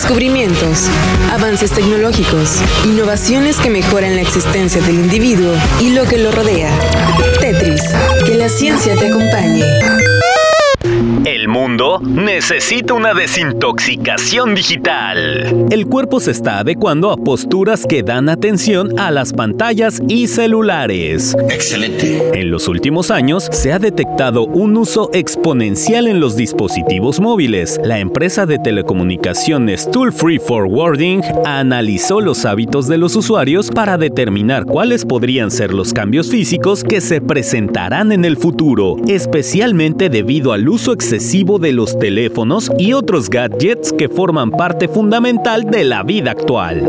Descubrimientos, avances tecnológicos, innovaciones que mejoran la existencia del individuo y lo que lo rodea. Tetris, que la ciencia te acompañe. Necesita una desintoxicación digital. El cuerpo se está adecuando a posturas que dan atención a las pantallas y celulares. Excelente. En los últimos años se ha detectado un uso exponencial en los dispositivos móviles. La empresa de telecomunicaciones Tool Free Forwarding analizó los hábitos de los usuarios para determinar cuáles podrían ser los cambios físicos que se presentarán en el futuro, especialmente debido al uso excesivo de los teléfonos y otros gadgets que forman parte fundamental de la vida actual.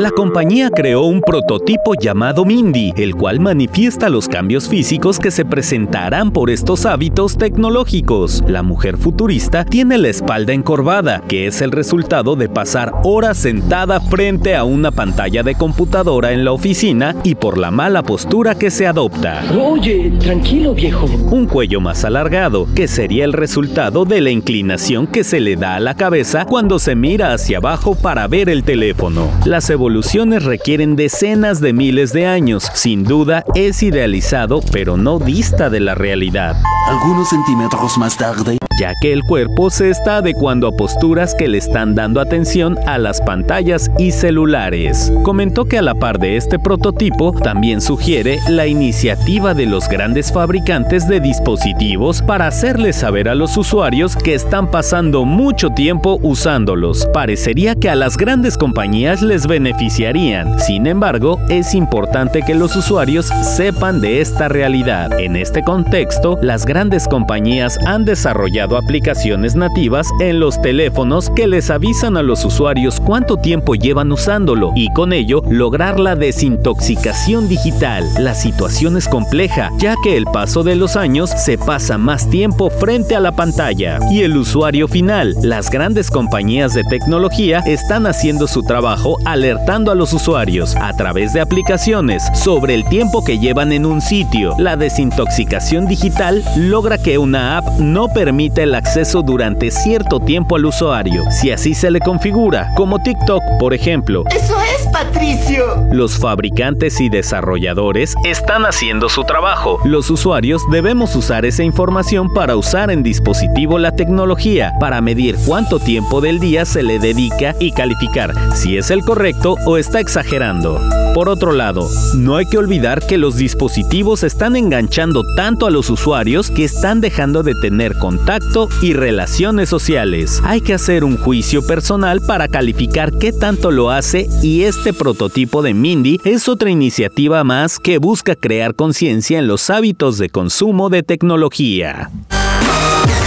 La compañía creó un prototipo llamado Mindy, el cual manifiesta los cambios físicos que se presentarán por estos hábitos tecnológicos. La mujer futurista tiene la espalda encorvada, que es el resultado de pasar horas sentada frente a una pantalla de computadora en la oficina y por la mala postura que se adopta. Oye, tranquilo viejo. Un cuello más alargado, que sería el resultado de la inclinación que se le da a la cabeza cuando se mira hacia abajo para ver el teléfono. Las evoluciones requieren decenas de miles de años. Sin duda es idealizado, pero no dista de la realidad. Algunos centímetros más tarde. Ya que el cuerpo se está adecuando a posturas que le están dando atención a las pantallas y celulares. Comentó que a la par de este prototipo también sugiere la iniciativa de los grandes fabricantes de dispositivos para hacerles saber a los usuarios que están pasando mucho tiempo usándolos. Parecería que a las grandes compañías les beneficiarían. Sin embargo, es importante que los usuarios sepan de esta realidad. En este contexto, las grandes compañías han desarrollado aplicaciones nativas en los teléfonos que les avisan a los usuarios cuánto tiempo llevan usándolo y con ello lograr la desintoxicación digital. La situación es compleja, ya que el paso de los años se pasa más tiempo frente a la pantalla. Y el usuario final, las grandes compañías de tecnología están haciendo su trabajo alertando a los usuarios a través de aplicaciones sobre el tiempo que llevan en un sitio. La desintoxicación digital logra que una app no permita el acceso durante cierto tiempo al usuario, si así se le configura, como TikTok, por ejemplo. Eso es, Patricio. Los fabricantes y desarrolladores están haciendo su trabajo. Los usuarios debemos usar esa información para usar en dispositivo la tecnología, para medir cuánto tiempo del día se le dedica y calificar si es el correcto o está exagerando. Por otro lado, no hay que olvidar que los dispositivos están enganchando tanto a los usuarios que están dejando de tener contacto y relaciones sociales. Hay que hacer un juicio personal para calificar qué tanto lo hace y este prototipo de Mindy es otra iniciativa más que busca crear conciencia en los hábitos de consumo de tecnología.